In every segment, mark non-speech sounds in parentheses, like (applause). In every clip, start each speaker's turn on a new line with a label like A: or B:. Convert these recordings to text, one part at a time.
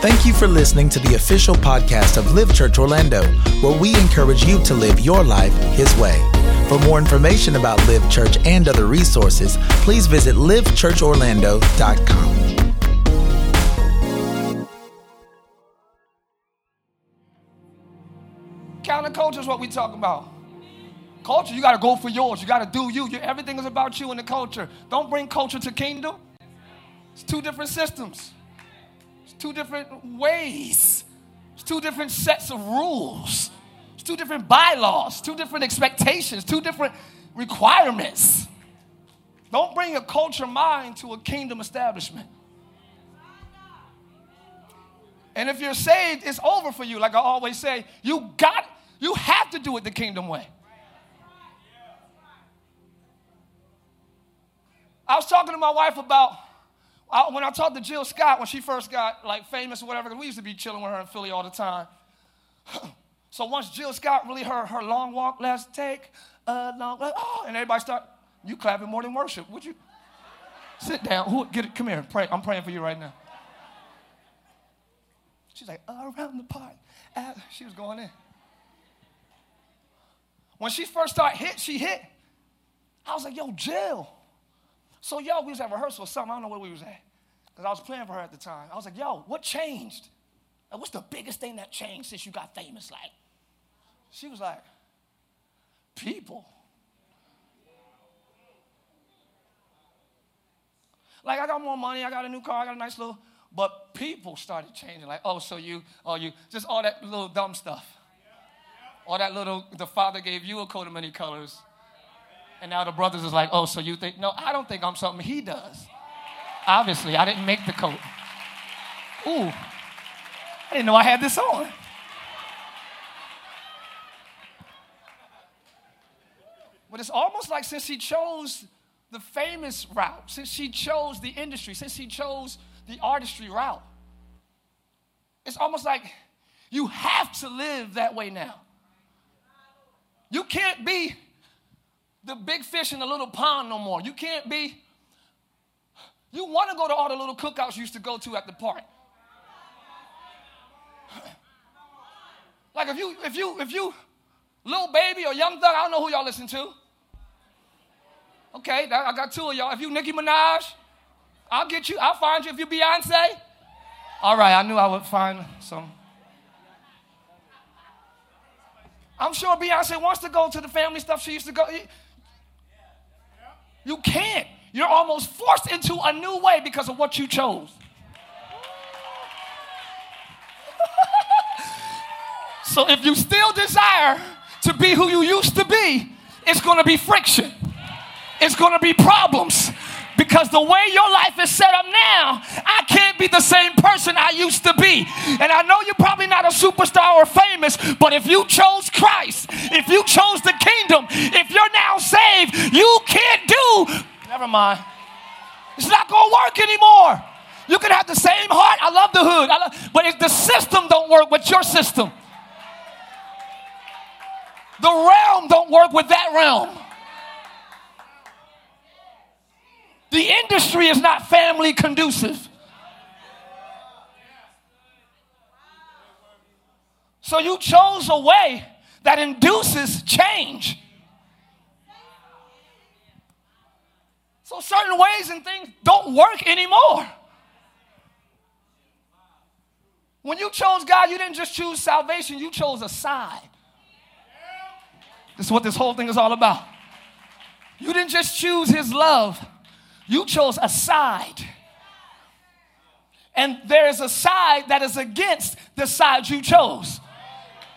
A: Thank you for listening to the official podcast of Live Church Orlando, where we encourage you to live your life His way. For more information about Live Church and other resources, please visit livechurchorlando.com.
B: Counterculture is what we talk about. Culture, you got to go for yours. You got to do you. Everything is about you in the culture. Don't bring culture to kingdom. It's two different systems two different ways, it's two different sets of rules, it's two different bylaws, two different expectations, two different requirements. Don't bring a culture mind to a kingdom establishment. And if you're saved, it's over for you. Like I always say, you got, you have to do it the kingdom way. I was talking to my wife about I, when I talked to Jill Scott when she first got like famous or whatever, we used to be chilling with her in Philly all the time. (clears throat) so once Jill Scott really heard her long walk, let's take a long walk, oh, and everybody start, you clapping more than worship, would you? Sit down. Who, get it, come here. Pray. I'm praying for you right now. She's like, around the park. She was going in. When she first started hit, she hit. I was like, yo, Jill. So, yo, we was at rehearsal or something. I don't know where we was at. Because I was playing for her at the time. I was like, yo, what changed? Like, what's the biggest thing that changed since you got famous? Like, she was like, people. Like, I got more money, I got a new car, I got a nice little, but people started changing. Like, oh, so you, oh, you, just all that little dumb stuff. All that little, the father gave you a coat of many colors. And now the brothers is like, oh, so you think, no, I don't think I'm something he does. Obviously, I didn't make the coat. Ooh, I didn't know I had this on. But it's almost like since he chose the famous route, since he chose the industry, since he chose the artistry route, it's almost like you have to live that way now. You can't be the big fish in the little pond no more. You can't be. You want to go to all the little cookouts you used to go to at the park. Like if you, if you, if you, Lil Baby or young thug, I don't know who y'all listen to. Okay, I got two of y'all. If you Nicki Minaj, I'll get you. I'll find you. If you Beyonce, all right. I knew I would find some. I'm sure Beyonce wants to go to the family stuff she used to go. You can't. You're almost forced into a new way because of what you chose. (laughs) so if you still desire to be who you used to be, it's going to be friction. It's going to be problems because the way your life is set up now, I can't be the same person I used to be. And I know you're probably not a superstar or famous, but if you chose Christ, if you chose the kingdom, if you're now saved, you can't do, never mind. It's not going to work anymore. You can have the same heart. I love the hood, love, but if the system don't work with your system, the realm don't work with that realm. The industry is not family conducive. So you chose a way that induces change. So certain ways and things don't work anymore. When you chose God, you didn't just choose salvation, you chose a side. This is what this whole thing is all about. You didn't just choose His love, you chose a side. And there is a side that is against the side you chose.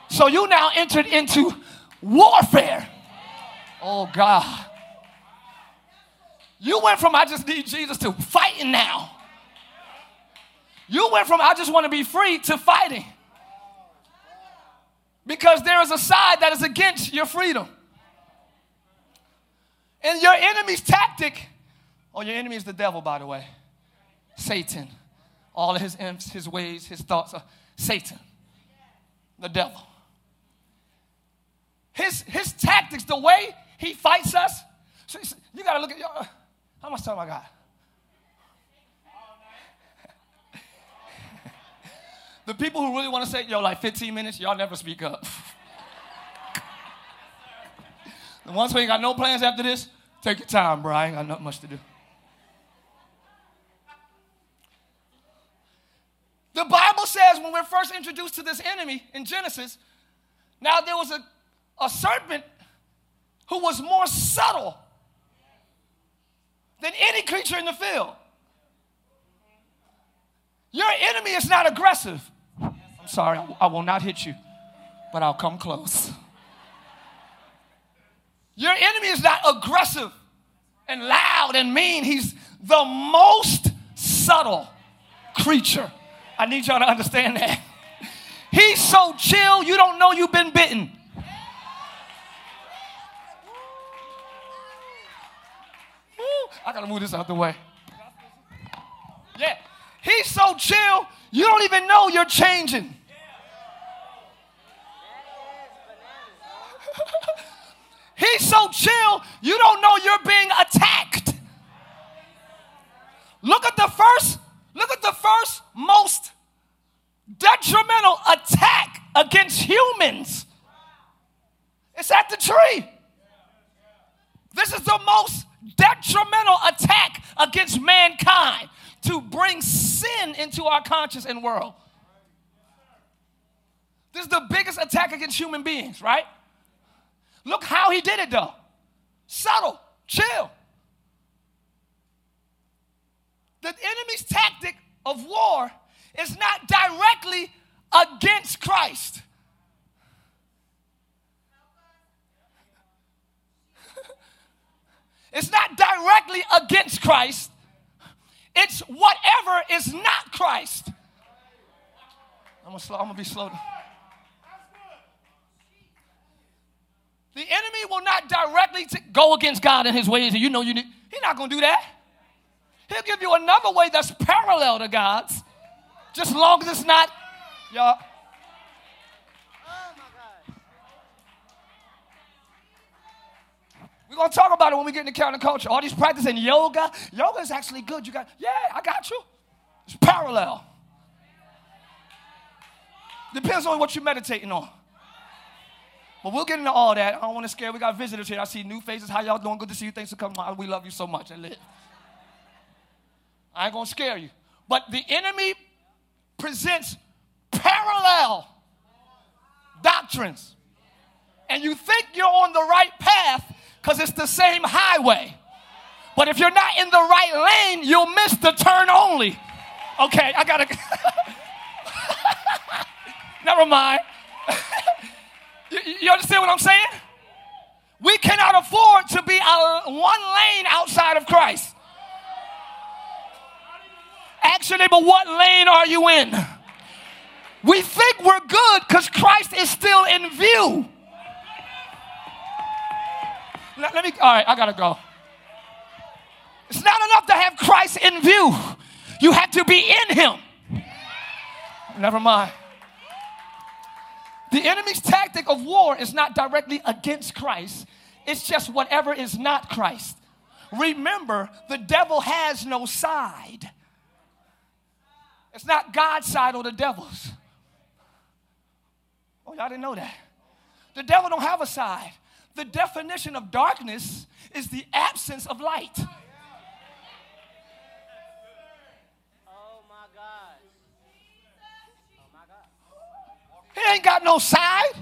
B: So you now entered into warfare. Oh, God. You went from I just need Jesus to fighting now. You went from I just want to be free to fighting. Because there is a side that is against your freedom. And your enemy's tactic Oh, your enemy is the devil, by the way. Satan. All of his imps, his ways, his thoughts are Satan, the devil. His, his tactics, the way he fights us, so you got to look at your, how much time I got? (laughs) The people who really want to say, yo, like 15 minutes, y'all never speak up. (laughs) the ones who ain't got no plans after this, take your time, bro. I ain't got nothing much to do. The Bible says when we're first introduced to this enemy in Genesis, now there was a, a serpent who was more subtle than any creature in the field. Your enemy is not aggressive. I'm sorry, I will not hit you, but I'll come close. Your enemy is not aggressive and loud and mean. He's the most subtle creature. I need y'all to understand that. (laughs) He's so chill, you don't know you've been bitten. I gotta move this out the way. Yeah. He's so chill, you don't even know you're changing. (laughs) He's so chill, you don't know you're being attacked. Look at the first, look at the first most detrimental attack against humans. It's at the tree. This is the most detrimental attack against mankind to bring sin into our conscious and world. This is the biggest attack against human beings, right? Look how he did it though. Subtle, chill. The enemy's tactic of war is not directly against Christ. (laughs) it's not directly against Christ. It's whatever is not Christ. I'm gonna, slow, I'm gonna be slow. The enemy will not directly t- go against God in his ways, and you know you need. He's not gonna do that. He'll give you another way that's parallel to God's, just long as it's not, y'all. We're gonna talk about it when we get into counterculture. All these practicing yoga. Yoga is actually good. You got, yeah, I got you. It's parallel. Depends on what you're meditating on. But we'll get into all that. I don't want to scare. We got visitors here. I see new faces. How y'all doing? Good to see you. Thanks for coming. We love you so much. And. I ain't gonna scare you. But the enemy presents parallel doctrines. And you think you're on the right path because it's the same highway. But if you're not in the right lane, you'll miss the turn only. Okay, I gotta. (laughs) Never mind. (laughs) you, you understand what I'm saying? We cannot afford to be one lane outside of Christ. Actually, but what lane are you in? We think we're good because Christ is still in view. Let, let me, all right, I gotta go. It's not enough to have Christ in view, you have to be in Him. Never mind. The enemy's tactic of war is not directly against Christ, it's just whatever is not Christ. Remember, the devil has no side. It's not God's side or the devil's. Oh, y'all didn't know that. The devil don't have a side. The definition of darkness is the absence of light. He ain't got no side.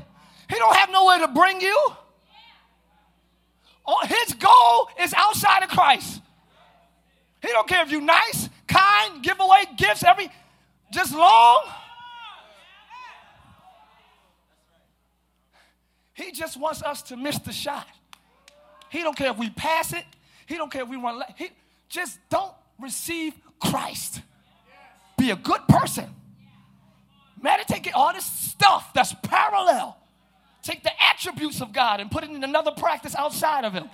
B: He don't have nowhere to bring you. Oh, His goal is outside of Christ. He don't care if you nice, kind, give away gifts every just long. He just wants us to miss the shot. He don't care if we pass it. He don't care if we run. la- He just don't receive Christ. Be a good person. Meditate, get all this stuff that's parallel. Take the attributes of God and put it in another practice outside of Him.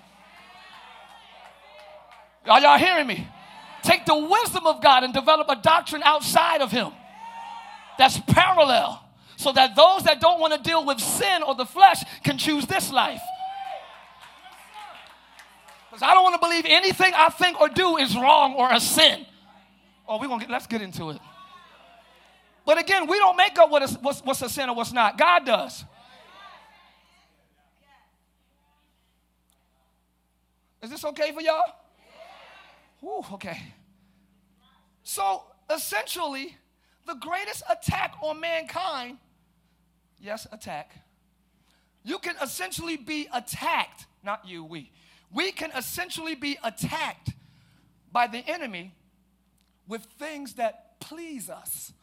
B: Are y'all hearing me? Take the wisdom of God and develop a doctrine outside of Him that's parallel so that those that don't want to deal with sin or the flesh can choose this life. Because I don't want to believe anything I think or do is wrong or a sin. Oh, we're going to get, let's get into it. But again, we don't make up what is, what's, what's a sin or what's not. God does. Is this okay for y'all? Whew, okay. So essentially, the greatest attack on mankind, yes, attack. You can essentially be attacked, not you, we. We can essentially be attacked by the enemy with things that please us.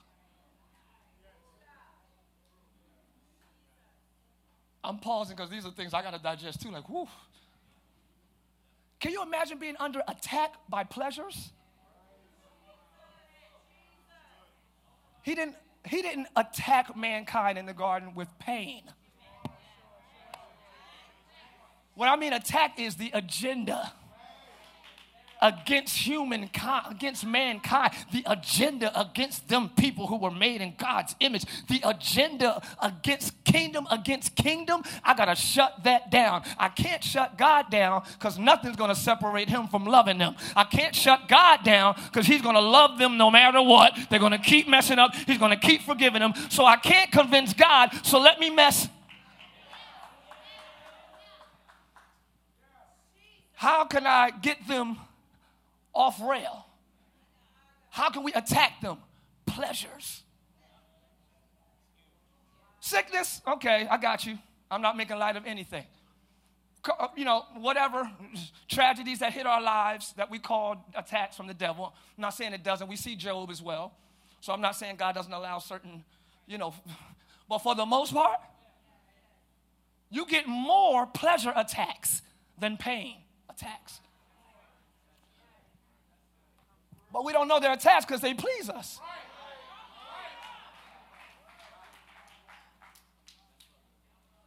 B: I'm pausing because these are things I got to digest too. Like, whoo. Can you imagine being under attack by pleasures? He didn't, he didn't attack mankind in the garden with pain. What I mean, attack is the agenda against humankind, against mankind, the agenda against them people who were made in God's image, the agenda against kingdom, against kingdom. I gotta shut that down. I can't shut God down because nothing's gonna separate him from loving them. I can't shut God down because he's gonna love them no matter what. They're gonna keep messing up, he's gonna keep forgiving them. So I can't convince God, so let me mess How can I get them off rail? How can we attack them? Pleasures. Sickness, okay, I got you. I'm not making light of anything. Uh, you know, whatever tragedies that hit our lives that we call attacks from the devil. I'm not saying it doesn't. We see Job as well. So I'm not saying God doesn't allow certain, you know, (laughs) but for the most part, you get more pleasure attacks than pain attacks. But we don't know they're attacks because they please us.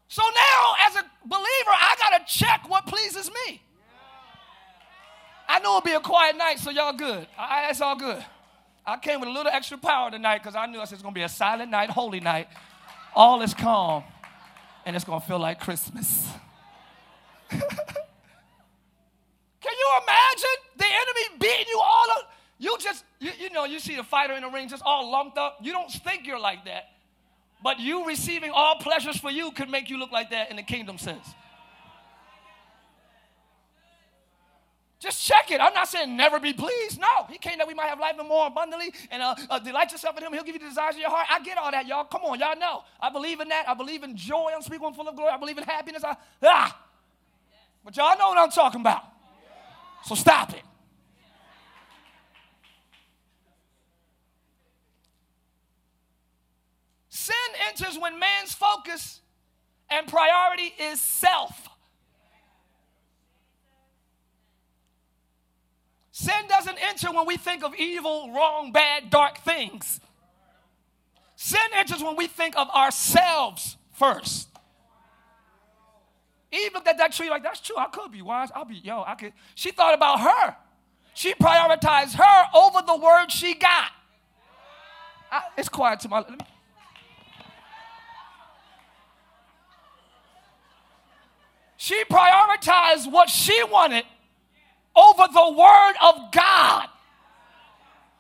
B: So now, as a believer, I got to check what pleases me. I know it'll be a quiet night, so y'all good. I, it's all good. I came with a little extra power tonight because I knew it's going to be a silent night, holy night. All is calm, and it's going to feel like Christmas. (laughs) Can you imagine the enemy beating you all? You just, you, you know, you see the fighter in the ring just all lumped up. You don't think you're like that. But you receiving all pleasures for you could make you look like that in the kingdom sense. Just check it. I'm not saying never be pleased. No, he came that we might have life and more abundantly and uh, uh, delight yourself in him. He'll give you the desires of your heart. I get all that, y'all. Come on, y'all know. I believe in that. I believe in joy unspeakable and full of glory. I believe in happiness. I, ah. But y'all know what I'm talking about. So stop it. Sin enters when man's focus and priority is self. Sin doesn't enter when we think of evil, wrong, bad, dark things. Sin enters when we think of ourselves first. Eve looked at that tree like, that's true, I could be wise. I'll be, yo, I could. She thought about her. She prioritized her over the word she got. I, it's quiet to my. Let me, She prioritized what she wanted over the word of God,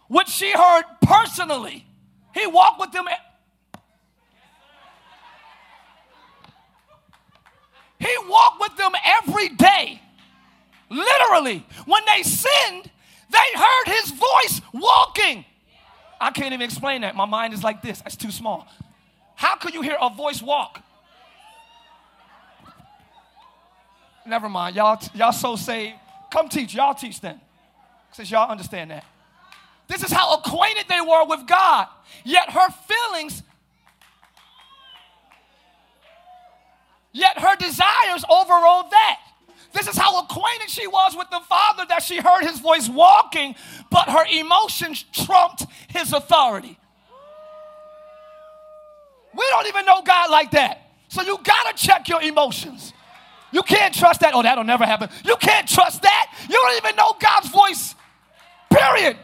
B: which she heard personally. He walked with them. He walked with them every day. Literally. When they sinned, they heard his voice walking. I can't even explain that. My mind is like this. It's too small. How could you hear a voice walk? Never mind. Y'all, y'all so saved. Come teach. Y'all teach then. Since y'all understand that. This is how acquainted they were with God. Yet her feelings, yet her desires overrode that. This is how acquainted she was with the Father that she heard his voice walking, but her emotions trumped his authority. We don't even know God like that. So you gotta check your emotions. You can't trust that. Oh, that'll never happen. You can't trust that. You don't even know God's voice, period.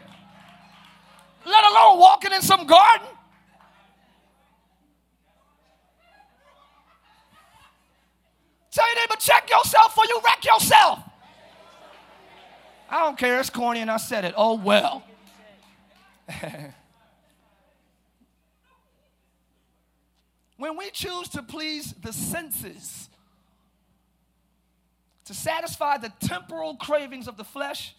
B: Let alone walking in some garden. Tell your neighbor, check yourself or you wreck yourself. I don't care. It's corny and I said it. Oh, well. (laughs) When we choose to please the senses, to satisfy the temporal cravings of the flesh,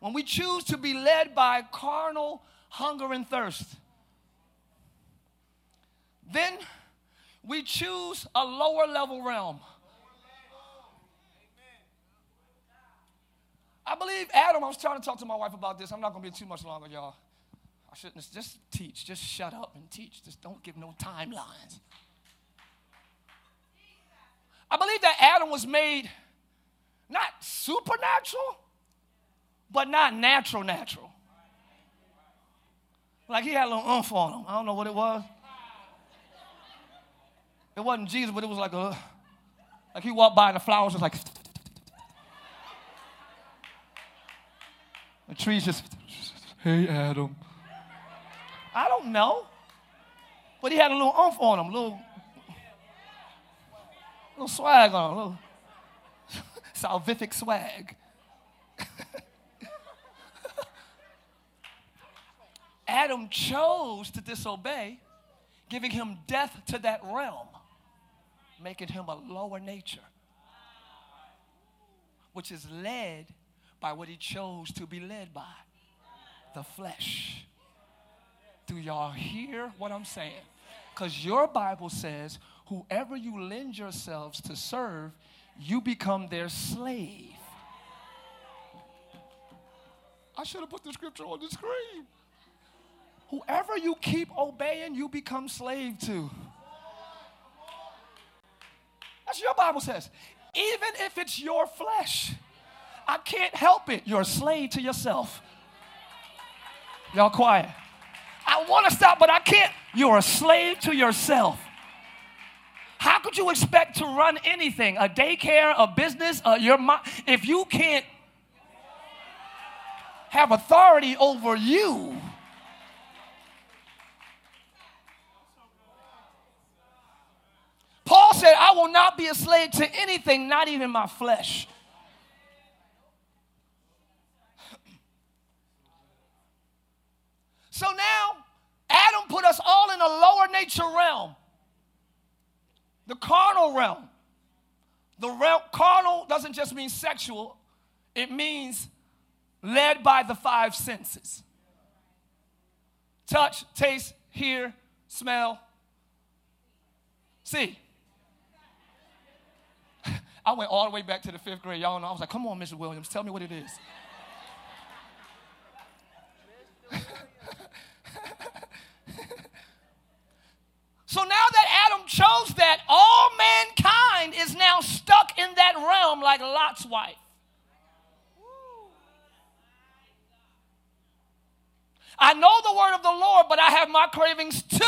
B: when we choose to be led by carnal hunger and thirst, then we choose a lower level realm. I believe Adam, I was trying to talk to my wife about this. I'm not going to be too much longer, y'all. I shouldn't just teach. Just shut up and teach. Just don't give no timelines. I believe that Adam was made not supernatural, but not natural, natural. Like he had a little oomph on him. I don't know what it was. It wasn't Jesus, but it was like a, like he walked by and the flowers was like, the trees just, hey Adam. I don't know. But he had a little oomph on him, a little, little swag on a little (laughs) salvific swag. (laughs) Adam chose to disobey, giving him death to that realm, making him a lower nature, which is led by what he chose to be led by the flesh. Do y'all hear what I'm saying? Because your Bible says, whoever you lend yourselves to serve, you become their slave. I should have put the scripture on the screen. Whoever you keep obeying, you become slave to. That's what your Bible says. Even if it's your flesh, I can't help it. You're a slave to yourself. Y'all quiet. I want to stop, but I can't. You're a slave to yourself. How could you expect to run anything, a daycare, a business, uh, your mo- if you can't have authority over you? Paul said, I will not be a slave to anything, not even my flesh. So now, Adam put us all in a lower nature realm, the carnal realm. The realm, carnal doesn't just mean sexual, it means led by the five senses touch, taste, hear, smell, see. (laughs) I went all the way back to the fifth grade. Y'all know. I was like, come on, Mr. Williams, tell me what it is. So now chose that, all mankind is now stuck in that realm like Lot's wife. I know the word of the Lord, but I have my cravings too.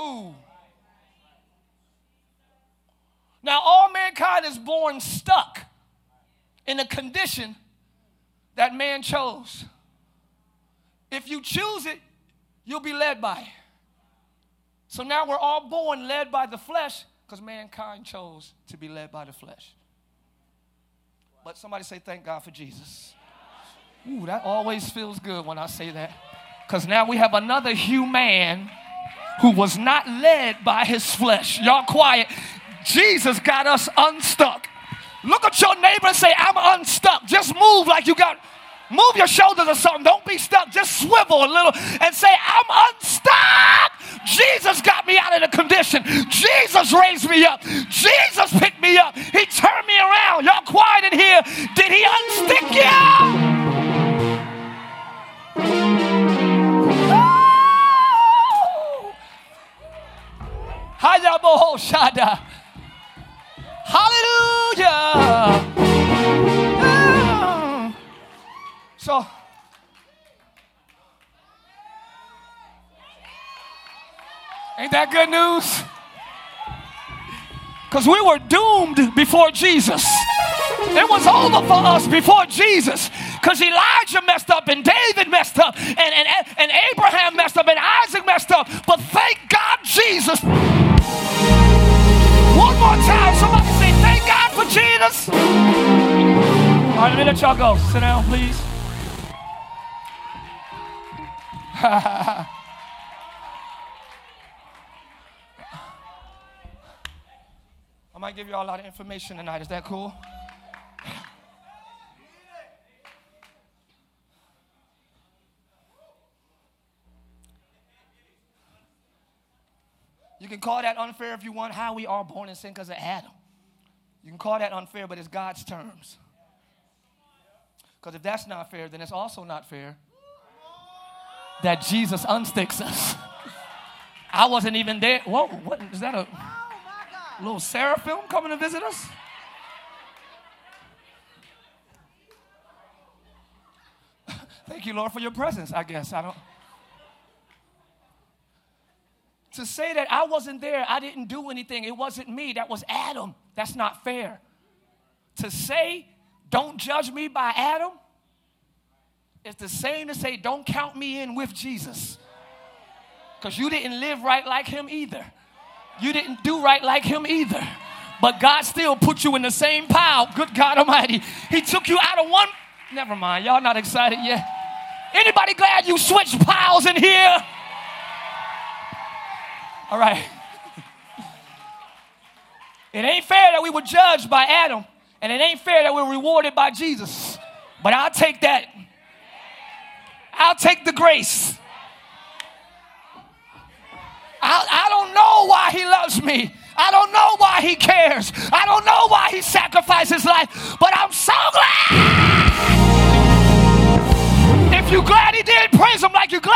B: Ooh. Now, all mankind is born stuck in a condition that man chose. If you choose it, you'll be led by it. So now we're all born led by the flesh because mankind chose to be led by the flesh. But somebody say, Thank God for Jesus. Ooh, that always feels good when I say that. Because now we have another human who was not led by his flesh. Y'all quiet. Jesus got us unstuck. Look at your neighbor and say, I'm unstuck. Just move like you got Move your shoulders or something. Don't be stuck. Just swivel a little and say, I'm unstuck. Jesus got me out of the condition. Jesus raised me up. Jesus picked me up. He turned me around. Y'all quiet in here. Did he unstick you? Oh! Hallelujah. So, ain't that good news? Because we were doomed before Jesus. It was over for us before Jesus. Because Elijah messed up, and David messed up, and, and, and Abraham messed up, and Isaac messed up. But thank God, Jesus. One more time, somebody say, Thank God for Jesus. All right, let me let y'all go. Sit down, please. I might give you all a lot of information tonight. Is that cool? You can call that unfair if you want, how we are born in sin because of Adam. You can call that unfair, but it's God's terms. Because if that's not fair, then it's also not fair that Jesus unsticks us. (laughs) I wasn't even there. Whoa, what is that a little seraphim coming to visit us? (laughs) Thank you, Lord, for your presence, I guess. I don't. To say that I wasn't there, I didn't do anything, it wasn't me, that was Adam. That's not fair. To say, don't judge me by Adam, is the same to say, don't count me in with Jesus. Because you didn't live right like him either. You didn't do right like him either. But God still put you in the same pile. Good God Almighty. He took you out of one. Never mind. Y'all not excited yet. Anybody glad you switched piles in here? All right. (laughs) It ain't fair that we were judged by Adam, and it ain't fair that we're rewarded by Jesus. But I'll take that. I'll take the grace. I, I don't know why he loves me. I don't know why he cares. I don't know why he sacrificed his life, but I'm so glad. If you're glad he did, praise him like you're glad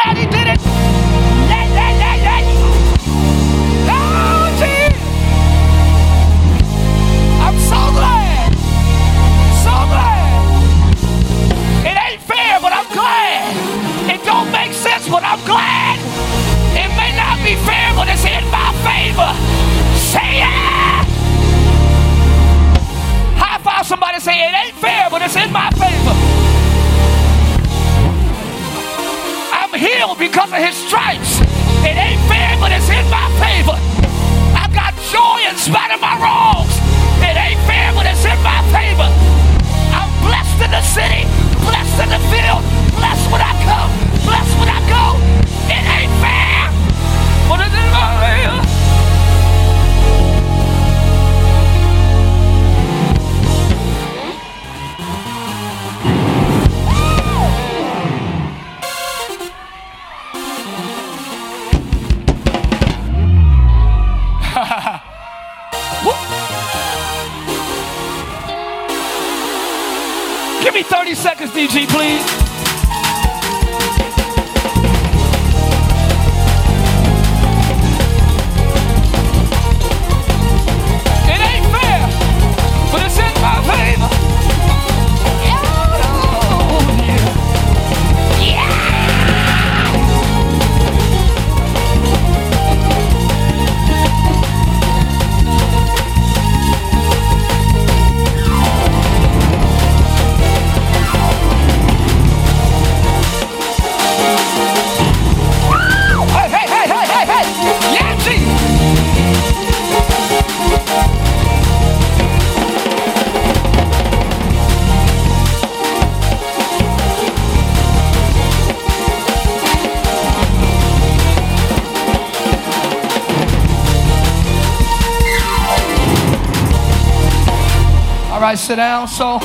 B: Right, sit down. So,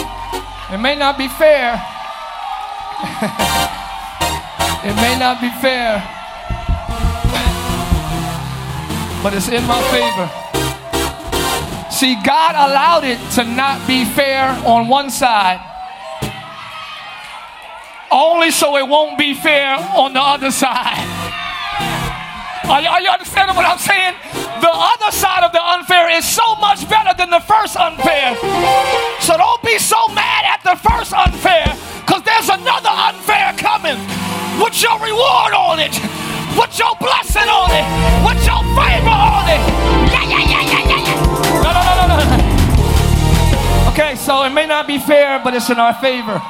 B: it may not be fair. (laughs) it may not be fair but it's in my favor. See, God allowed it to not be fair on one side, only so it won't be fair on the other side. (laughs) Are you, are you understanding what I'm saying? The other side of the unfair is so much better than the first unfair. So don't be so mad at the first unfair, because there's another unfair coming with your reward on it, with your blessing on it, with your favor on it. Yeah, yeah, yeah, yeah, yeah, yeah. No, no, no, no, no. Okay, so it may not be fair, but it's in our favor.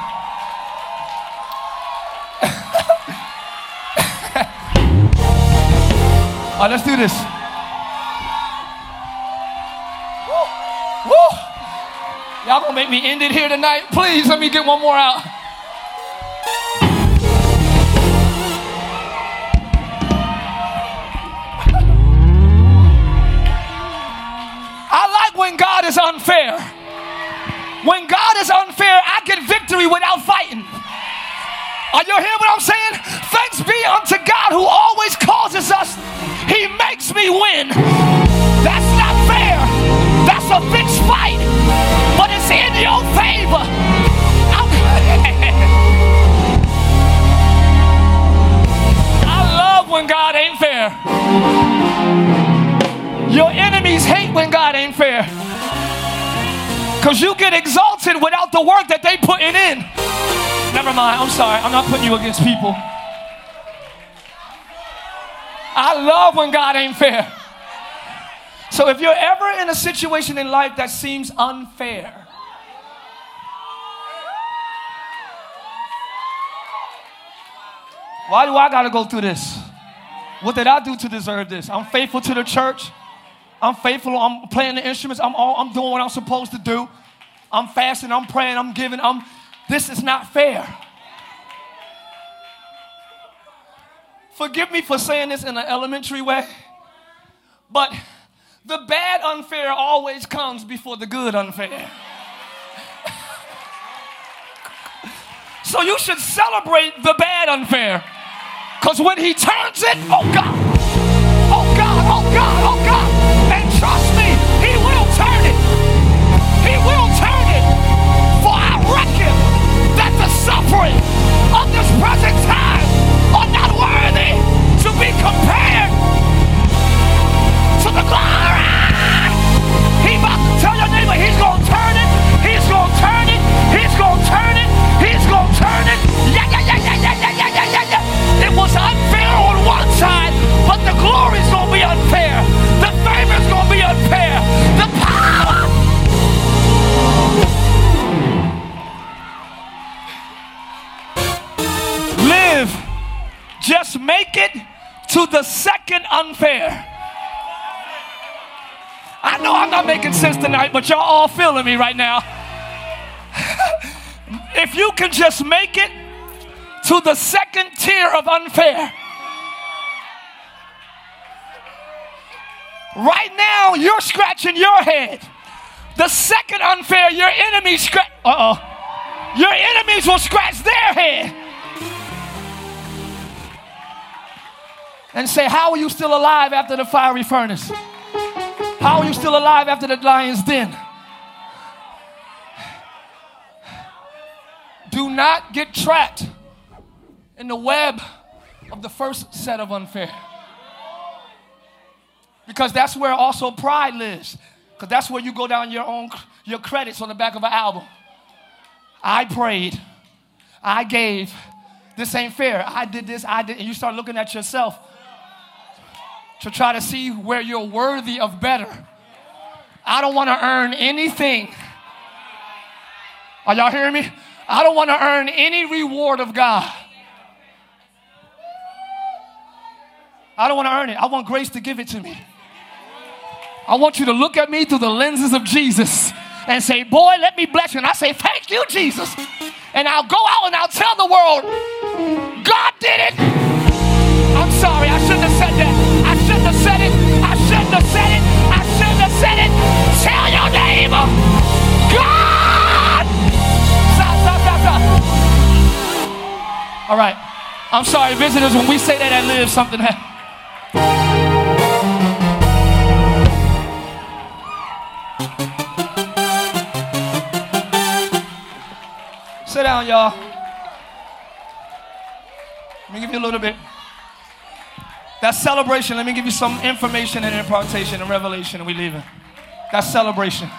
B: All right, let's do this. Woo. Woo. Y'all gonna make me end it here tonight? Please let me get one more out. I like when God is unfair. When God is unfair, I get victory without fighting. Are you hearing what I'm saying? Thanks be unto God who always causes us. He makes me win. That's not fair. That's a fixed fight, but it's in your favor. (laughs) I love when God ain't fair. Your enemies hate when God ain't fair. Because you get exalted without the work that they putting in. Never mind. I'm sorry. I'm not putting you against people. I love when God ain't fair. So if you're ever in a situation in life that seems unfair, why do I got to go through this? What did I do to deserve this? I'm faithful to the church. I'm faithful. I'm playing the instruments. I'm all, I'm doing what I'm supposed to do. I'm fasting. I'm praying. I'm giving. I'm this is not fair. Forgive me for saying this in an elementary way, but the bad unfair always comes before the good unfair. (laughs) so you should celebrate the bad unfair. Because when he turns it, oh God, oh God, oh God, oh God, the glory's gonna be unfair. The favor's gonna be unfair. The power. Live. Just make it to the second unfair. I know I'm not making sense tonight, but y'all all feeling me right now. (laughs) if you can just make it to the second tier of unfair. Right now, you're scratching your head. The second unfair, your enemies scratch. Uh oh. Your enemies will scratch their head and say, How are you still alive after the fiery furnace? How are you still alive after the lion's den? Do not get trapped in the web of the first set of unfair. Because that's where also pride lives. Because that's where you go down your own your credits on the back of an album. I prayed. I gave. This ain't fair. I did this. I did. And you start looking at yourself to try to see where you're worthy of better. I don't want to earn anything. Are y'all hearing me? I don't want to earn any reward of God. I don't want to earn it. I want grace to give it to me. I want you to look at me through the lenses of Jesus and say, Boy, let me bless you. And I say, Thank you, Jesus. And I'll go out and I'll tell the world, God did it. I'm sorry, I shouldn't have said that. I shouldn't have said it. I shouldn't have said it. I shouldn't have said it. Tell your neighbor, God. Stop, stop, stop, stop. All right. I'm sorry, visitors, when we say that at Live, something happens. Sit down, y'all. Let me give you a little bit. That celebration, let me give you some information and impartation and revelation, and we leaving. That celebration.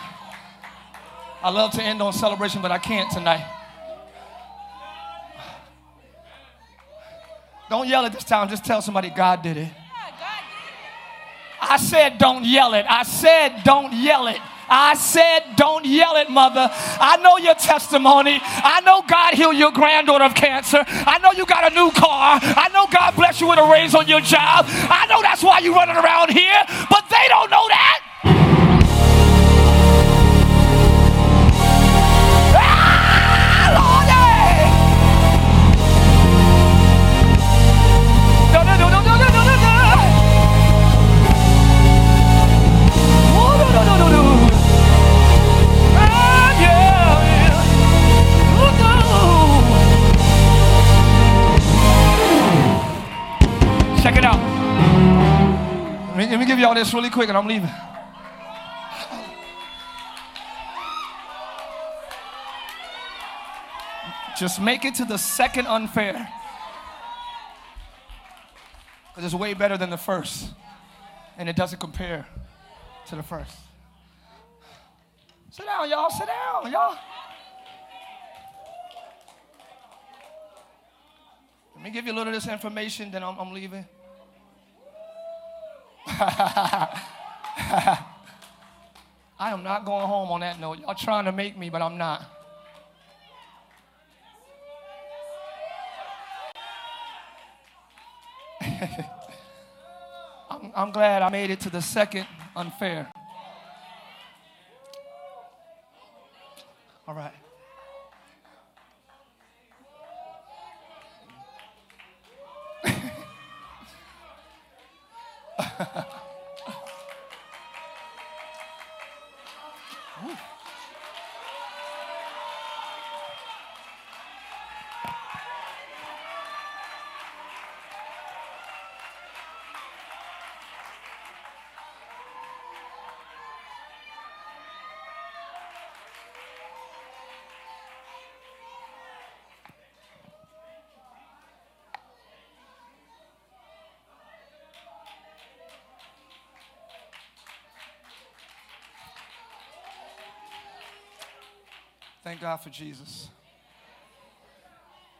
B: I love to end on celebration, but I can't tonight. Don't yell at this time, just tell somebody God did it. I said, don't yell it. I said, don't yell it. I said, don't yell it, mother. I know your testimony. I know God healed your granddaughter of cancer. I know you got a new car. I know God bless you with a raise on your job. I know that's why you're running around here, but they don't know that. This really quick and I'm leaving. Just make it to the second unfair. Because it's way better than the first. And it doesn't compare to the first. Sit down, y'all. Sit down, y'all. Let me give you a little of this information, then I'm, I'm leaving. (laughs) I am not going home on that note. Y'all trying to make me, but I'm not. (laughs) I'm, I'm glad I made it to the second unfair. All right. Ooh. Thank God for Jesus.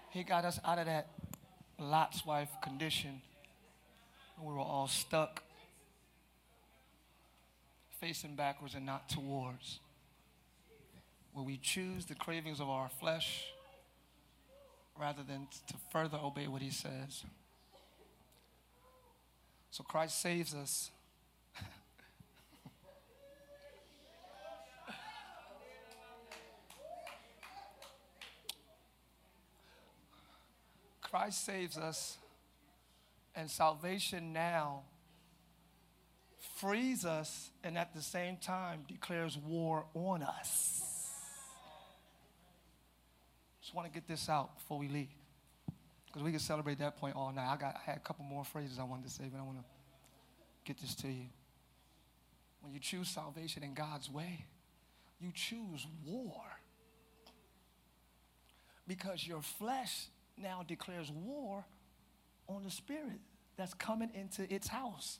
B: He got us out of that Lot's wife condition. We were all stuck, facing backwards and not towards. Where we choose the cravings of our flesh rather than to further obey what he says. So Christ saves us Christ saves us, and salvation now frees us and at the same time declares war on us. Just want to get this out before we leave. Because we can celebrate that point all night. I, got, I had a couple more phrases I wanted to say, but I want to get this to you. When you choose salvation in God's way, you choose war. Because your flesh now declares war on the spirit that's coming into its house.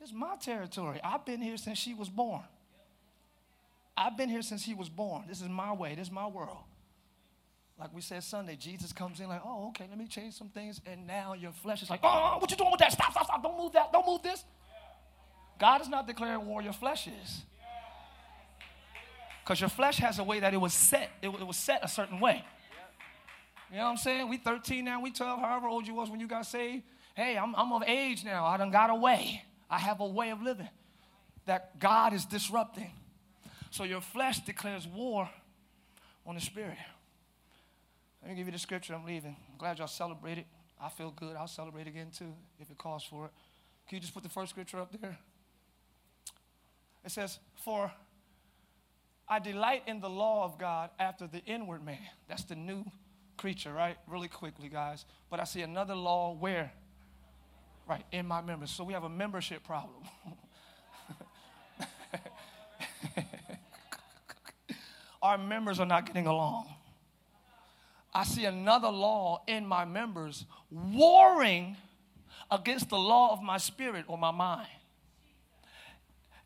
B: This is my territory. I've been here since she was born. I've been here since he was born. This is my way. This is my world. Like we said Sunday, Jesus comes in like, oh, okay, let me change some things. And now your flesh is like, oh, what you doing with that? Stop, stop, stop. Don't move that. Don't move this. God is not declaring war, your flesh is. Because your flesh has a way that it was set. It, it was set a certain way. You know what I'm saying? We 13 now, we 12, however old you was when you got saved. Hey, I'm, I'm of age now. I done got a way. I have a way of living that God is disrupting. So your flesh declares war on the spirit. Let me give you the scripture. I'm leaving. I'm glad y'all celebrated. I feel good. I'll celebrate again too if it calls for it. Can you just put the first scripture up there? It says, For I delight in the law of God after the inward man. That's the new creature, right? Really quickly, guys. But I see another law where? Right, in my members. So we have a membership problem. (laughs) Our members are not getting along. I see another law in my members warring against the law of my spirit or my mind.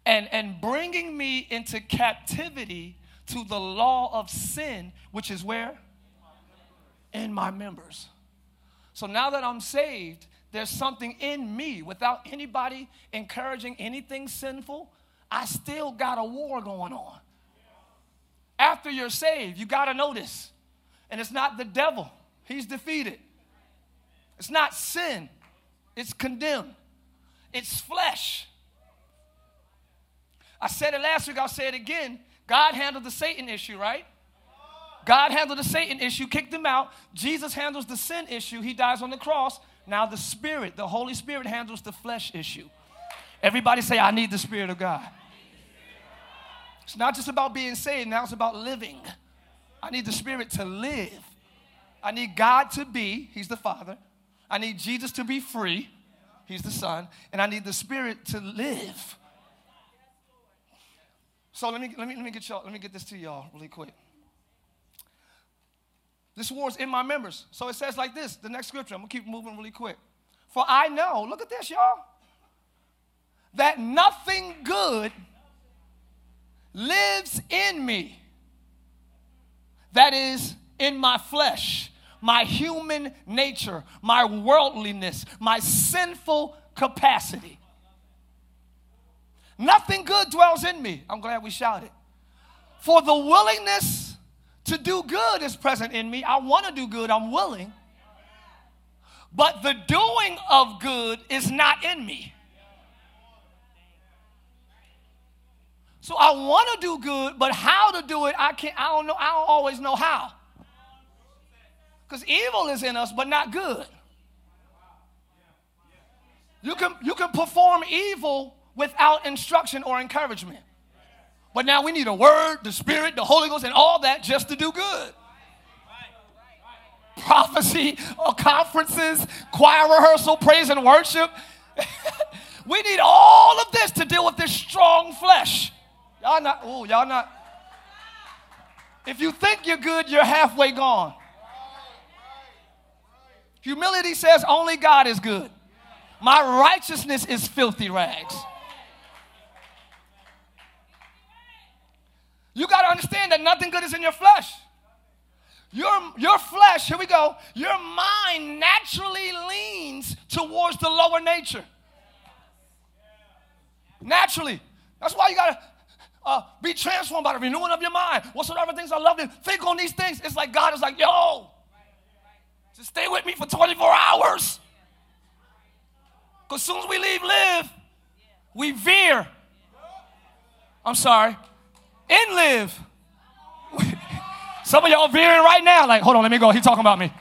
B: And, and bringing me into captivity to the law of sin, which is where? In my members. So now that I'm saved, there's something in me without anybody encouraging anything sinful. I still got a war going on. After you're saved, you got to notice. And it's not the devil, he's defeated. It's not sin, it's condemned. It's flesh. I said it last week, I'll say it again. God handled the Satan issue, right? God handled the Satan issue, kicked him out. Jesus handles the sin issue. He dies on the cross. Now the Spirit, the Holy Spirit, handles the flesh issue. Everybody say, I need the Spirit of God. It's not just about being saved, now it's about living. I need the Spirit to live. I need God to be, He's the Father. I need Jesus to be free. He's the Son, and I need the Spirit to live. So let me let me let me get y'all, let me get this to y'all really quick. This war is in my members. So it says like this, the next scripture. I'm gonna keep moving really quick. For I know, look at this, y'all, that nothing good lives in me. That is in my flesh, my human nature, my worldliness, my sinful capacity. Nothing good dwells in me. I'm glad we shouted. For the willingness to do good is present in me. I want to do good, I'm willing. But the doing of good is not in me. So I want to do good, but how to do it, I can't, I don't know, I don't always know how. Because evil is in us, but not good. You can, you can perform evil without instruction or encouragement. But now we need a word, the Spirit, the Holy Ghost, and all that just to do good. Prophecy, or conferences, choir rehearsal, praise and worship. (laughs) we need all of this to deal with this strong flesh. Y'all not, oh, y'all not. If you think you're good, you're halfway gone. Humility says only God is good. My righteousness is filthy rags. You got to understand that nothing good is in your flesh. Your, your flesh, here we go, your mind naturally leans towards the lower nature. Naturally. That's why you got to uh, be transformed by the renewing of your mind. Whatsoever things are lovely, think on these things. It's like God is like, yo, just stay with me for 24 hours. Because soon as we leave live, we veer. I'm sorry. In live. Some of y'all veering right now, like, hold on, let me go. He's talking about me.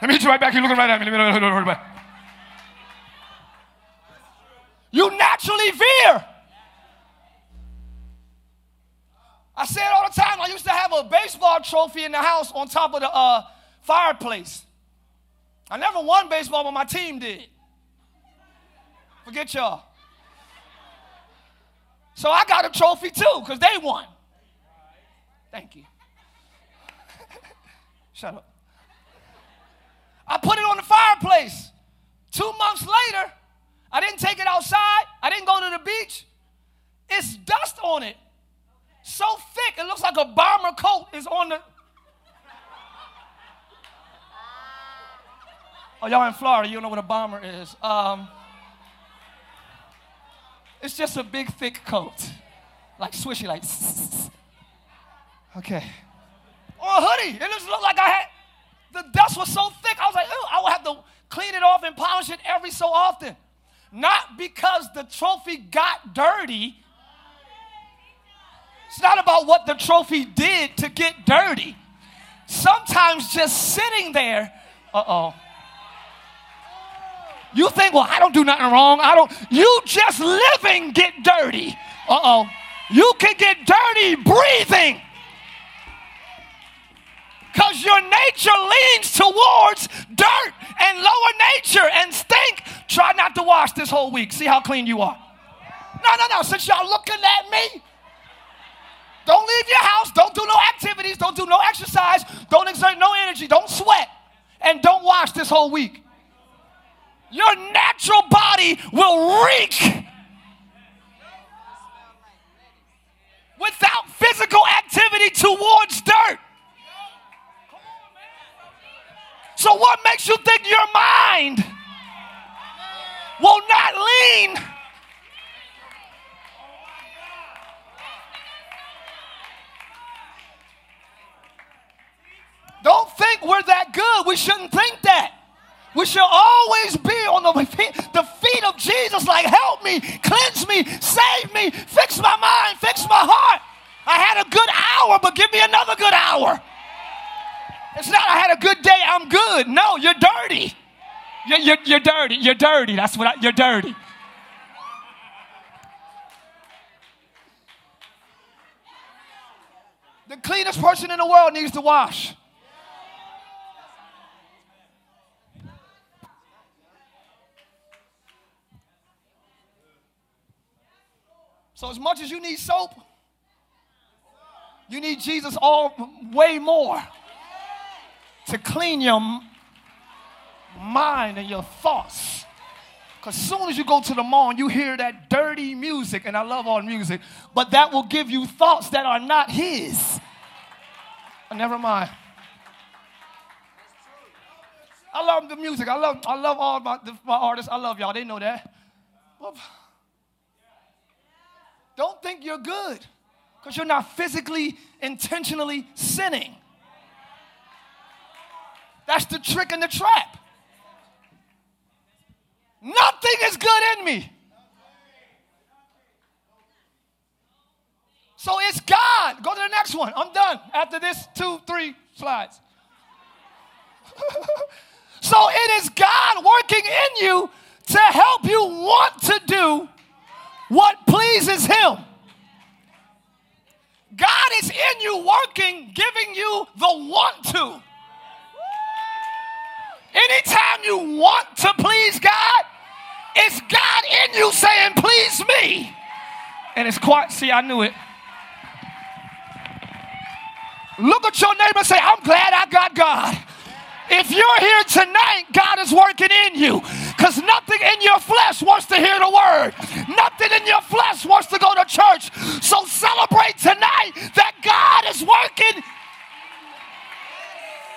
B: Let me hit you right back. You're looking right at me. Let me, let me, let me, let. You naturally veer. I say it all the time. I used to have a baseball trophy in the house on top of the uh, fireplace. I never won baseball, but my team did. Forget y'all. So I got a trophy too, because they won. Thank you. (laughs) Shut up. I put it on the fireplace. Two months later, I didn't take it outside. I didn't go to the beach. It's dust on it. So thick, it looks like a bomber coat is on the. Oh, y'all in Florida, you don't know what a bomber is. Um, it's just a big, thick coat. Like swishy, like. (laughs) Okay. Or a hoodie. It just looked like I had. The dust was so thick, I was like, I would have to clean it off and polish it every so often. Not because the trophy got dirty, it's not about what the trophy did to get dirty. Sometimes just sitting there, uh oh. You think, well, I don't do nothing wrong. I don't. You just living get dirty. Uh oh. You can get dirty breathing. Because your nature leans towards dirt and lower nature and stink. Try not to wash this whole week. See how clean you are. No, no, no. Since y'all looking at me, don't leave your house. Don't do no activities. Don't do no exercise. Don't exert no energy. Don't sweat. And don't wash this whole week. Your natural body will reek without physical activity towards dirt. So, what makes you think your mind will not lean? Don't think we're that good. We shouldn't think. We should always be on the feet, the feet of Jesus, like, help me, cleanse me, save me, fix my mind, fix my heart. I had a good hour, but give me another good hour. It's not, I had a good day, I'm good. No, you're dirty. You're, you're, you're dirty. You're dirty. That's what I, you're dirty. The cleanest person in the world needs to wash. So, as much as you need soap, you need Jesus all way more to clean your mind and your thoughts. Because soon as you go to the mall and you hear that dirty music, and I love all music, but that will give you thoughts that are not His. Uh, never mind. I love the music. I love, I love all my, my artists. I love y'all. They know that. Well, don't think you're good because you're not physically, intentionally sinning. That's the trick and the trap. Nothing is good in me. So it's God. Go to the next one. I'm done after this two, three slides. (laughs) so it is God working in you to help you want to do what pleases Him. God is in you working, giving you the want to. Anytime you want to please God, it's God in you saying, Please me. And it's quite, see, I knew it. Look at your neighbor and say, I'm glad I got God. If you're here tonight, God is working in you because nothing in your flesh wants to hear the word. Nothing in your flesh wants to go to church. So celebrate tonight that God is working.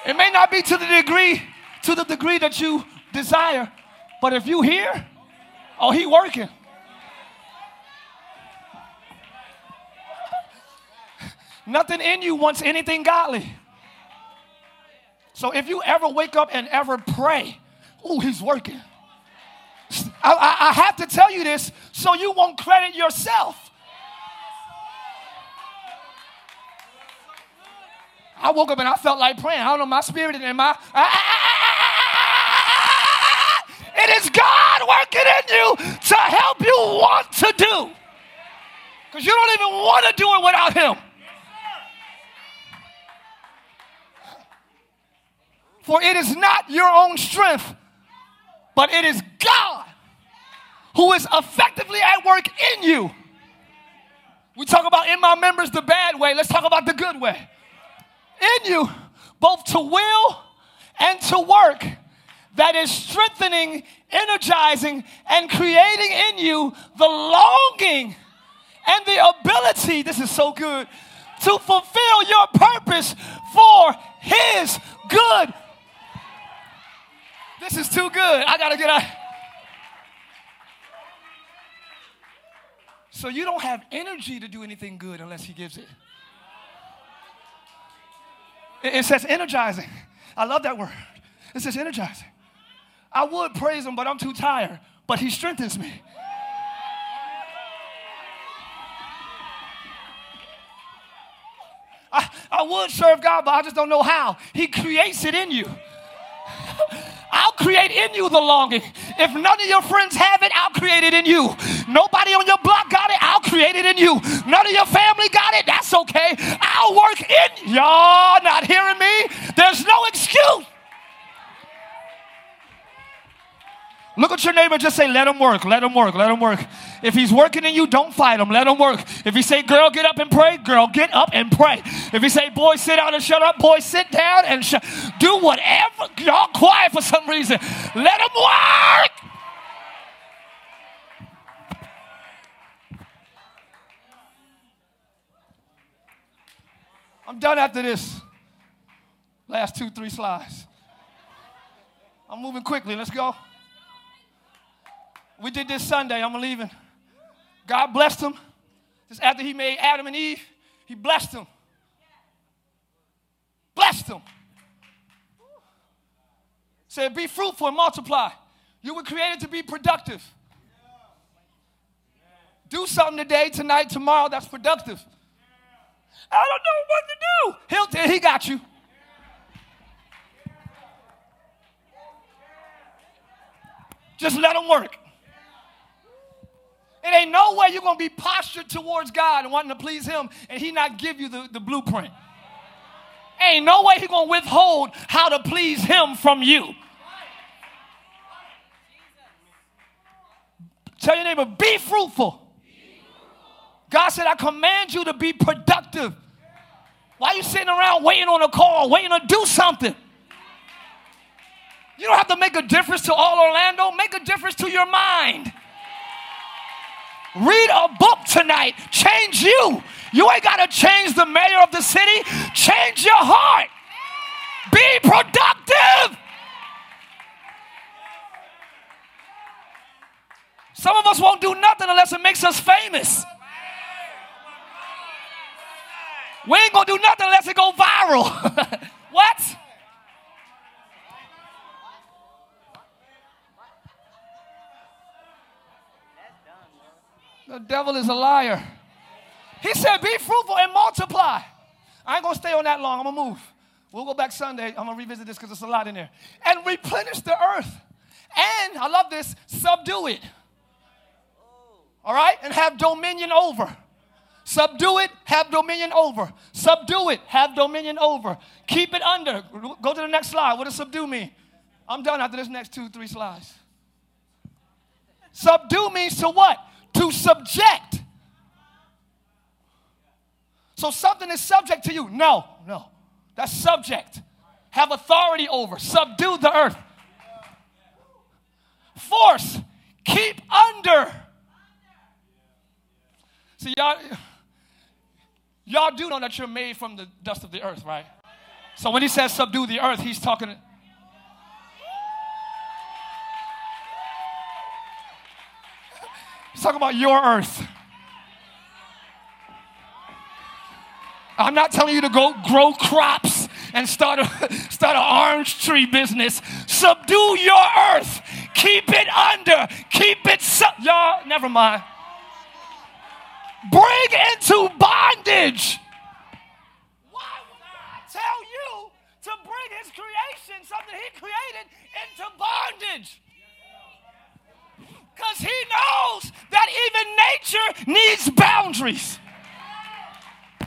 B: It may not be to the degree to the degree that you desire, but if you hear, oh, he working. Nothing in you wants anything godly. So if you ever wake up and ever pray, oh, he's working. I, I, I have to tell you this so you won't credit yourself. I woke up and I felt like praying. I don't know, my spirit and my. It is God working in you to help you want to do. Because you don't even want to do it without Him. For it is not your own strength, but it is God who is effectively at work in you. We talk about in my members the bad way. Let's talk about the good way. In you, both to will and to work, that is strengthening, energizing, and creating in you the longing and the ability, this is so good, to fulfill your purpose for His good this is too good. I got to get out. So you don't have energy to do anything good unless He gives it. It says energizing. I love that word. It says energizing. I would praise Him, but I'm too tired. But He strengthens me. I, I would serve God, but I just don't know how. He creates it in you. I'll create in you the longing. If none of your friends have it, I'll create it in you. Nobody on your block got it, I'll create it in you. None of your family got it, that's okay. I'll work in y'all not hearing me. There's no excuse. Look at your neighbor, just say, let him work, let him work, let him work. If he's working in you, don't fight him, let him work. If he say, girl, get up and pray, girl, get up and pray. If he say, boy, sit down and shut up, boy, sit down and shut. Do whatever. Y'all quiet for some reason. Let him work. I'm done after this. Last two, three slides. I'm moving quickly. Let's go. We did this Sunday. I'm leaving. God blessed them. Just after He made Adam and Eve, He blessed them. Blessed them. Said, Be fruitful and multiply. You were created to be productive. Do something today, tonight, tomorrow that's productive. I don't know what to do. He'll, tell he got you. Just let him work. It ain't no way you're going to be postured towards God and wanting to please Him and He not give you the, the blueprint. Ain't no way He going to withhold how to please Him from you. Tell your neighbor, be fruitful. God said, I command you to be productive. Why are you sitting around waiting on a call, waiting to do something? You don't have to make a difference to all Orlando, make a difference to your mind. Read a book tonight, change you. You ain't got to change the mayor of the city, change your heart. Be productive. Some of us won't do nothing unless it makes us famous. We ain't gonna do nothing unless it go viral. (laughs) what? The devil is a liar. He said, Be fruitful and multiply. I ain't gonna stay on that long. I'm gonna move. We'll go back Sunday. I'm gonna revisit this because there's a lot in there. And replenish the earth. And I love this, subdue it. All right? And have dominion over. Subdue it, have dominion over. Subdue it, have dominion over. Keep it under. Go to the next slide. What does subdue mean? I'm done after this next two, three slides. Subdue means to what? To subject. So something is subject to you. No, no. That's subject. Have authority over. Subdue the earth. Force. Keep under. See, y'all Y'all do know that you're made from the dust of the earth, right? So when he says subdue the earth, he's talking. He's talking about your earth. I'm not telling you to go grow crops and start a, (laughs) start an orange tree business. Subdue your earth. Keep it under. Keep it. Su- Y'all, never mind bring into bondage. Why would God tell you to bring his creation, something he created, into bondage? Because he knows that nature needs boundaries. I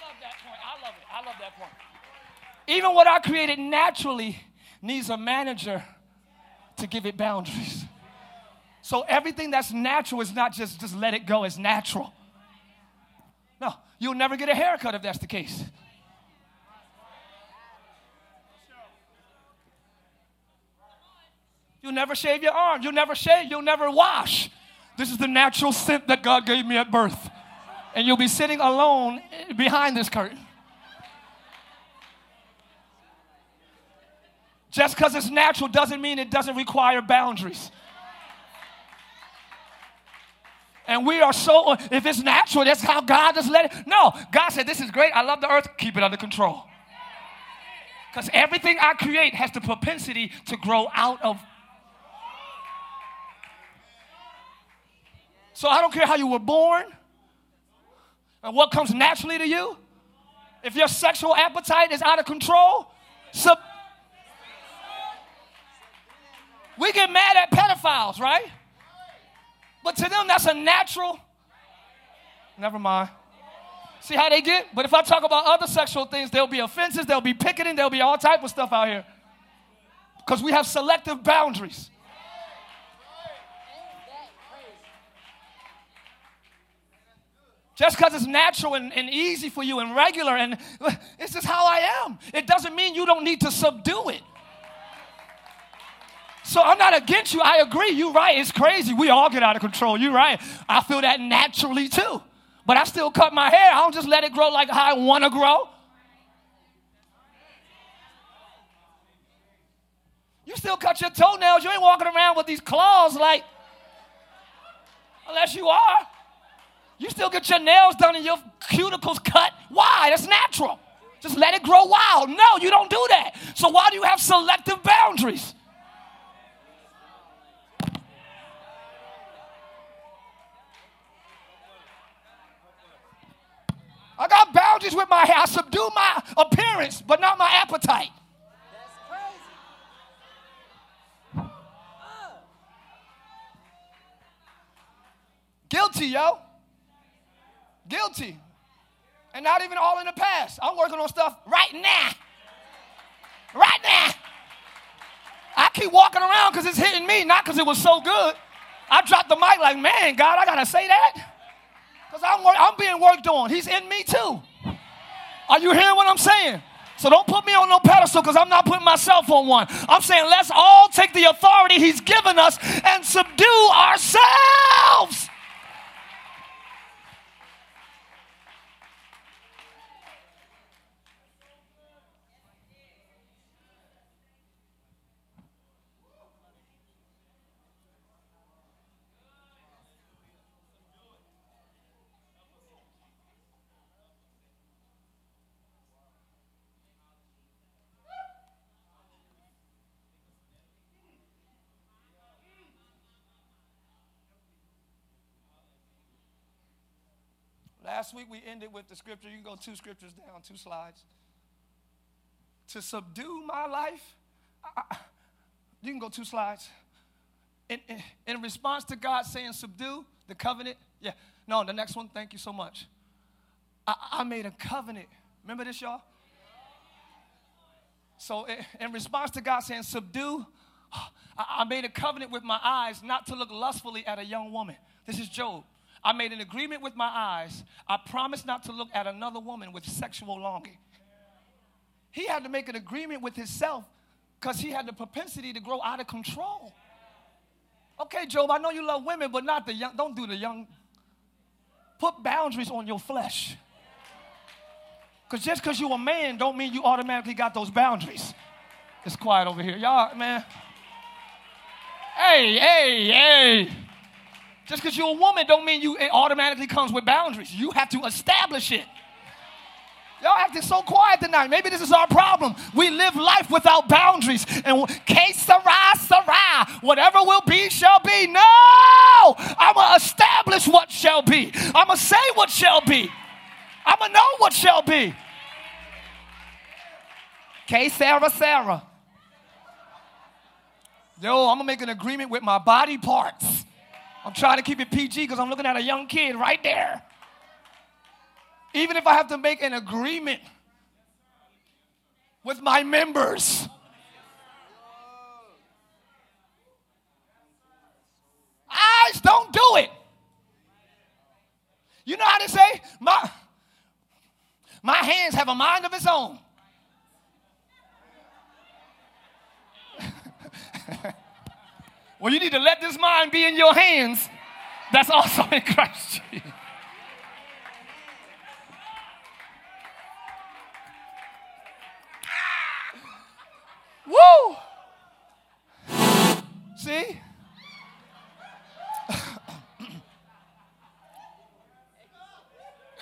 B: love that point. I love it. I love that point. Even what I created naturally needs a manager to give it boundaries. So everything that's natural is not just just let it go, it's natural. No, you'll never get a haircut if that's the case. You'll never shave your arm. You'll never shave. You'll never wash. This is the natural scent that God gave me at birth. And you'll be sitting alone behind this curtain. Just because it's natural doesn't mean it doesn't require boundaries. And we are so, if it's natural, that's how God just let it. No, God said, This is great. I love the earth. Keep it under control. Because everything I create has the propensity to grow out of. So I don't care how you were born and what comes naturally to you. If your sexual appetite is out of control, sub- we get mad at pedophiles, right? But to them, that's a natural. Never mind. See how they get? But if I talk about other sexual things, there'll be offenses, there'll be picketing, there'll be all type of stuff out here. Because we have selective boundaries. Just because it's natural and, and easy for you and regular, and (laughs) this is how I am. It doesn't mean you don't need to subdue it. So I'm not against you. I agree. You're right. It's crazy. We all get out of control. You're right. I feel that naturally too. But I still cut my hair. I don't just let it grow like how I want to grow. You still cut your toenails. You ain't walking around with these claws like, unless you are. You still get your nails done and your cuticles cut. Why? That's natural. Just let it grow wild. No, you don't do that. So why do you have selective boundaries? I got boundaries with my hair. I subdue my appearance, but not my appetite. Guilty, yo. Guilty. And not even all in the past. I'm working on stuff right now. Right now. I keep walking around because it's hitting me, not because it was so good. I dropped the mic like, man, God, I gotta say that. Because I'm, I'm being worked on. He's in me too. Are you hearing what I'm saying? So don't put me on no pedestal because I'm not putting myself on one. I'm saying let's all take the authority He's given us and subdue ourselves. Last week we ended with the scripture. You can go two scriptures down, two slides. To subdue my life, I, you can go two slides. In, in, in response to God saying subdue the covenant, yeah. No, the next one, thank you so much. I, I made a covenant. Remember this, y'all? So, in, in response to God saying subdue, I, I made a covenant with my eyes not to look lustfully at a young woman. This is Job. I made an agreement with my eyes. I promised not to look at another woman with sexual longing. He had to make an agreement with himself because he had the propensity to grow out of control. Okay, Job, I know you love women, but not the young. Don't do the young. Put boundaries on your flesh. Because just because you're a man don't mean you automatically got those boundaries. It's quiet over here. Y'all, man. Hey, hey, hey. Just because you're a woman don't mean you it automatically comes with boundaries. You have to establish it. Y'all acting so quiet tonight. Maybe this is our problem. We live life without boundaries. And que sera, sera. Whatever will be, shall be. No! I'm going to establish what shall be. I'm going to say what shall be. I'm going to know what shall be. Que sera, sera. Yo, I'm going to make an agreement with my body parts. I'm trying to keep it PG because I'm looking at a young kid right there. Even if I have to make an agreement with my members. Eyes don't do it. You know how they say? My, my hands have a mind of its own. Well, you need to let this mind be in your hands that's also (laughs) in Christ Jesus. Woo! See? (laughs)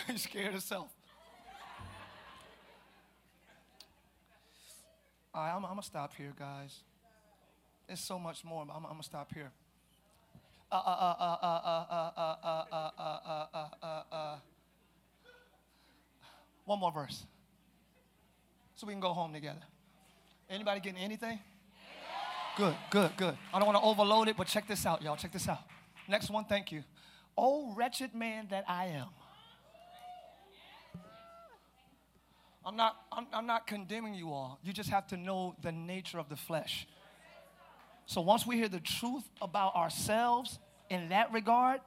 B: He's scared himself. All right, I'm, I'm gonna stop here, guys. There's so much more, but I'm, I'm going to stop here. One more verse. So we can go home together. Anybody getting anything? Good, good, good. I don't want to overload it, but check this out, y'all. Check this out. Next one, thank you. Oh, wretched man that I am. I'm not, I'm, I'm, not condemning you all. You just have to know the nature of the flesh. So once we hear the truth about ourselves in that regard,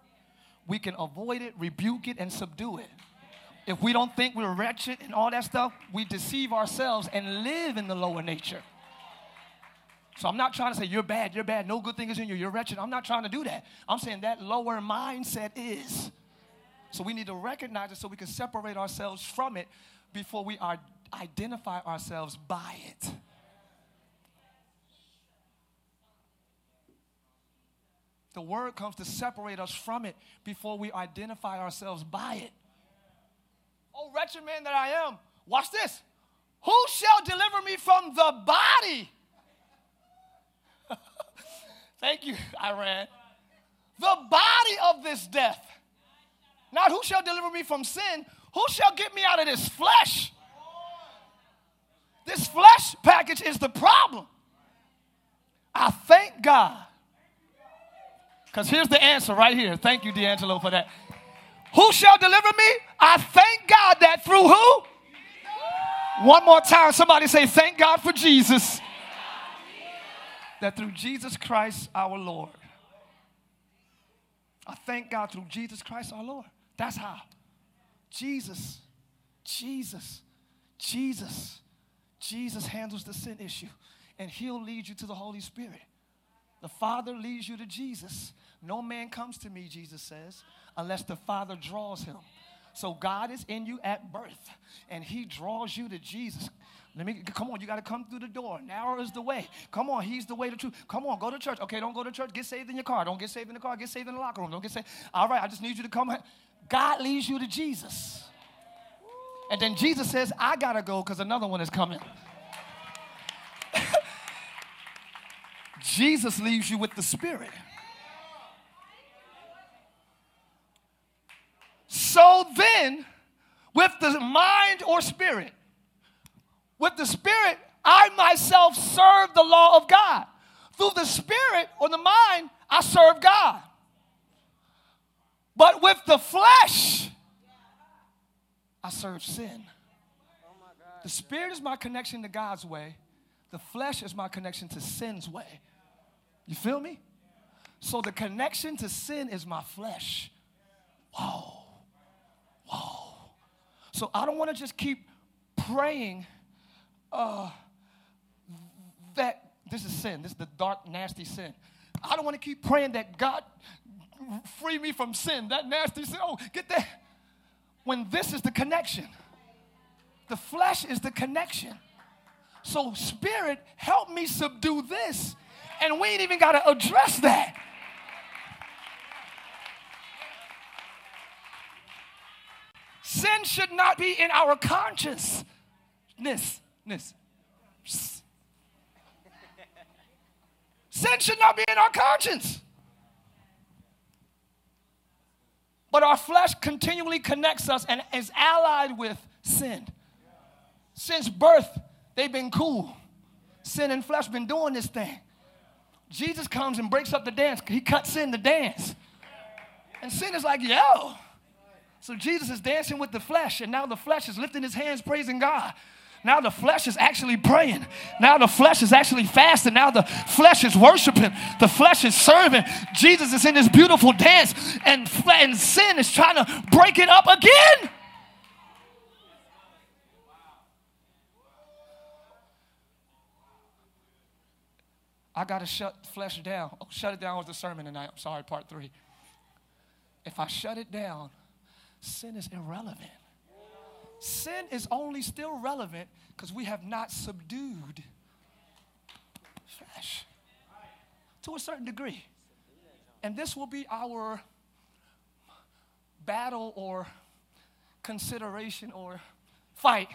B: we can avoid it, rebuke it, and subdue it. If we don't think we're wretched and all that stuff, we deceive ourselves and live in the lower nature. So I'm not trying to say you're bad, you're bad, no good thing is in you, you're wretched. I'm not trying to do that. I'm saying that lower mindset is. So we need to recognize it so we can separate ourselves from it before we are, identify ourselves by it. The word comes to separate us from it before we identify ourselves by it. Oh, wretched man that I am, watch this. Who shall deliver me from the body? (laughs) Thank you, Iran. The body of this death. Not who shall deliver me from sin, who shall get me out of this flesh? This flesh package is the problem. I thank God. Because here's the answer right here. Thank you, D'Angelo, for that. Who shall deliver me? I thank God that through who? One more time, somebody say, Thank God for Jesus. That through Jesus Christ our Lord. I thank God through Jesus Christ our Lord. That's how. Jesus, Jesus, Jesus, Jesus handles the sin issue, and He'll lead you to the Holy Spirit. The Father leads you to Jesus. No man comes to me, Jesus says, unless the Father draws him. So God is in you at birth, and He draws you to Jesus. Let me come on, you got to come through the door. Narrow is the way. Come on, He's the way to truth. Come on, go to church. Okay, don't go to church. Get saved in your car. Don't get saved in the car. Get saved in the locker room. Don't get saved. All right, I just need you to come. God leads you to Jesus. And then Jesus says, I got to go because another one is coming. Jesus leaves you with the Spirit. So then, with the mind or spirit, with the spirit, I myself serve the law of God. Through the spirit or the mind, I serve God. But with the flesh, I serve sin. The spirit is my connection to God's way, the flesh is my connection to sin's way. You feel me? So the connection to sin is my flesh. Whoa. Whoa. So I don't want to just keep praying uh, that this is sin. This is the dark, nasty sin. I don't want to keep praying that God free me from sin, that nasty sin. Oh, get that. When this is the connection, the flesh is the connection. So, Spirit, help me subdue this. And we ain't even got to address that. Sin should not be in our consciousness. Sin should not be in our conscience. But our flesh continually connects us and is allied with sin. Since birth, they've been cool. Sin and flesh been doing this thing. Jesus comes and breaks up the dance. He cuts in the dance. And sin is like, yo, so Jesus is dancing with the flesh, and now the flesh is lifting his hands, praising God. Now the flesh is actually praying. Now the flesh is actually fasting. Now the flesh is worshiping. The flesh is serving. Jesus is in this beautiful dance, and, and sin is trying to break it up again. I got to shut flesh down. Oh, shut it down with the sermon tonight. I'm sorry, part three. If I shut it down, sin is irrelevant. Sin is only still relevant because we have not subdued flesh to a certain degree. And this will be our battle or consideration or fight.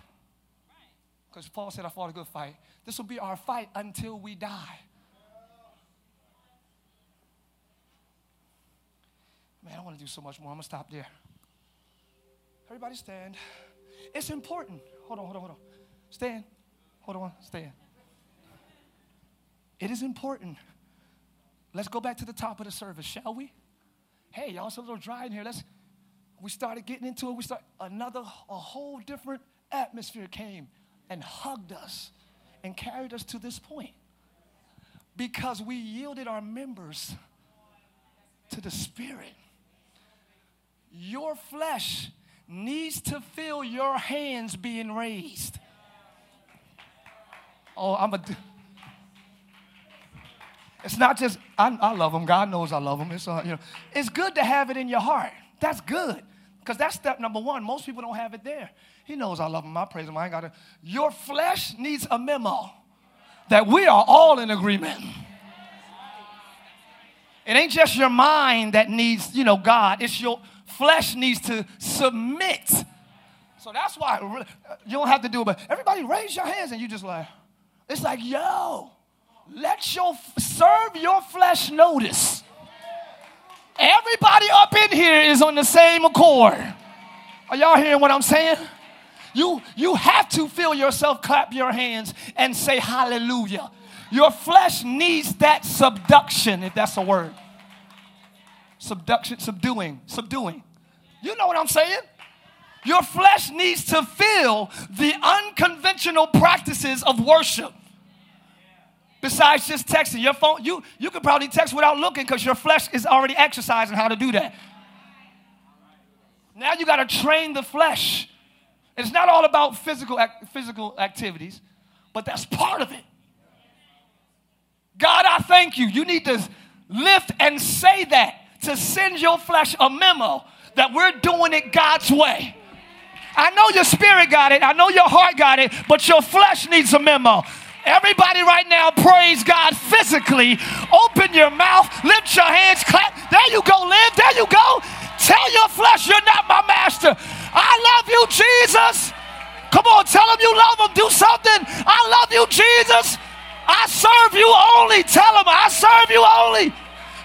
B: Because Paul said, I fought a good fight. This will be our fight until we die. Man, I want to do so much more. I'm going to stop there. Everybody stand. It's important. Hold on, hold on, hold on. Stand. Hold on, stand. It is important. Let's go back to the top of the service, shall we? Hey, y'all, it's a little dry in here. Let's. We started getting into it. We start another, a whole different atmosphere came and hugged us and carried us to this point because we yielded our members to the Spirit. Your flesh needs to feel your hands being raised. Oh, I'm a. It's not just I, I love them. God knows I love them. It's uh, you know, it's good to have it in your heart. That's good because that's step number one. Most people don't have it there. He knows I love him. I praise him. I ain't got to. Your flesh needs a memo that we are all in agreement. It ain't just your mind that needs, you know, God. It's your flesh needs to submit. So that's why you don't have to do it, but everybody raise your hands and you just like, it's like, yo, let your, serve your flesh notice. Everybody up in here is on the same accord. Are y'all hearing what I'm saying? You, you have to feel yourself clap your hands and say hallelujah. Your flesh needs that subduction, if that's a word. Subduction, subduing, subduing. You know what I'm saying? Your flesh needs to feel the unconventional practices of worship besides just texting. Your phone, you, you could probably text without looking because your flesh is already exercising how to do that. Now you got to train the flesh. It's not all about physical, physical activities, but that's part of it. God, I thank you. You need to lift and say that to send your flesh a memo that we're doing it God's way. I know your spirit got it, I know your heart got it, but your flesh needs a memo. Everybody right now praise God physically. Open your mouth, lift your hands, clap. There you go, live. There you go. Tell your flesh you're not my master. I love you, Jesus. Come on, tell him you love him. Do something. I love you, Jesus. I serve you only. Tell him I serve you only.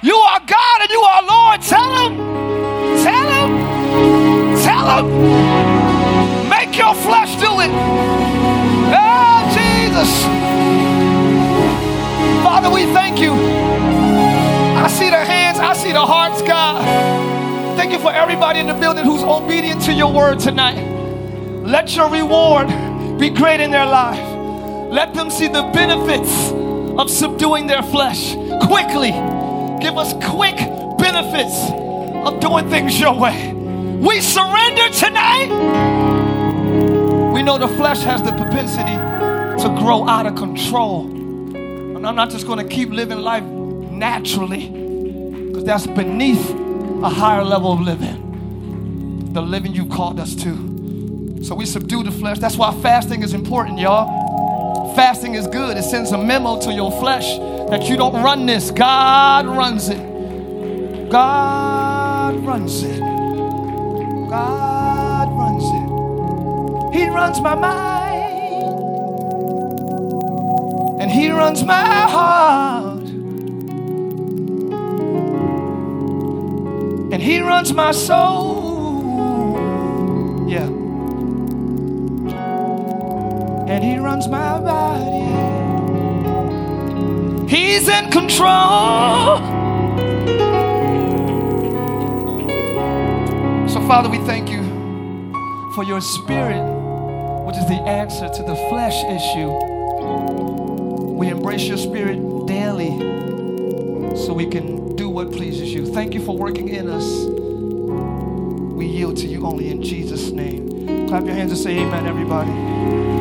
B: You are God and you are Lord. Tell him. Tell him. Tell him. Make your flesh do it. Oh, Jesus. Father, we thank you. I see the hands, I see the hearts, God. Thank you for everybody in the building who's obedient to your word tonight. Let your reward be great in their life. Let them see the benefits of subduing their flesh quickly. Give us quick benefits of doing things your way. We surrender tonight. We know the flesh has the propensity to grow out of control. And I'm not just going to keep living life naturally, because that's beneath a higher level of living. The living you called us to. So we subdue the flesh. That's why fasting is important, y'all. Fasting is good. It sends a memo to your flesh that you don't run this. God runs it. God runs it. God runs it. He runs my mind. And He runs my heart. And He runs my soul. Yeah. And He runs my body. He's in control. So, Father, we thank you for your spirit, which is the answer to the flesh issue. We embrace your spirit daily so we can do what pleases you. Thank you for working in us. We yield to you only in Jesus' name. Clap your hands and say amen, everybody.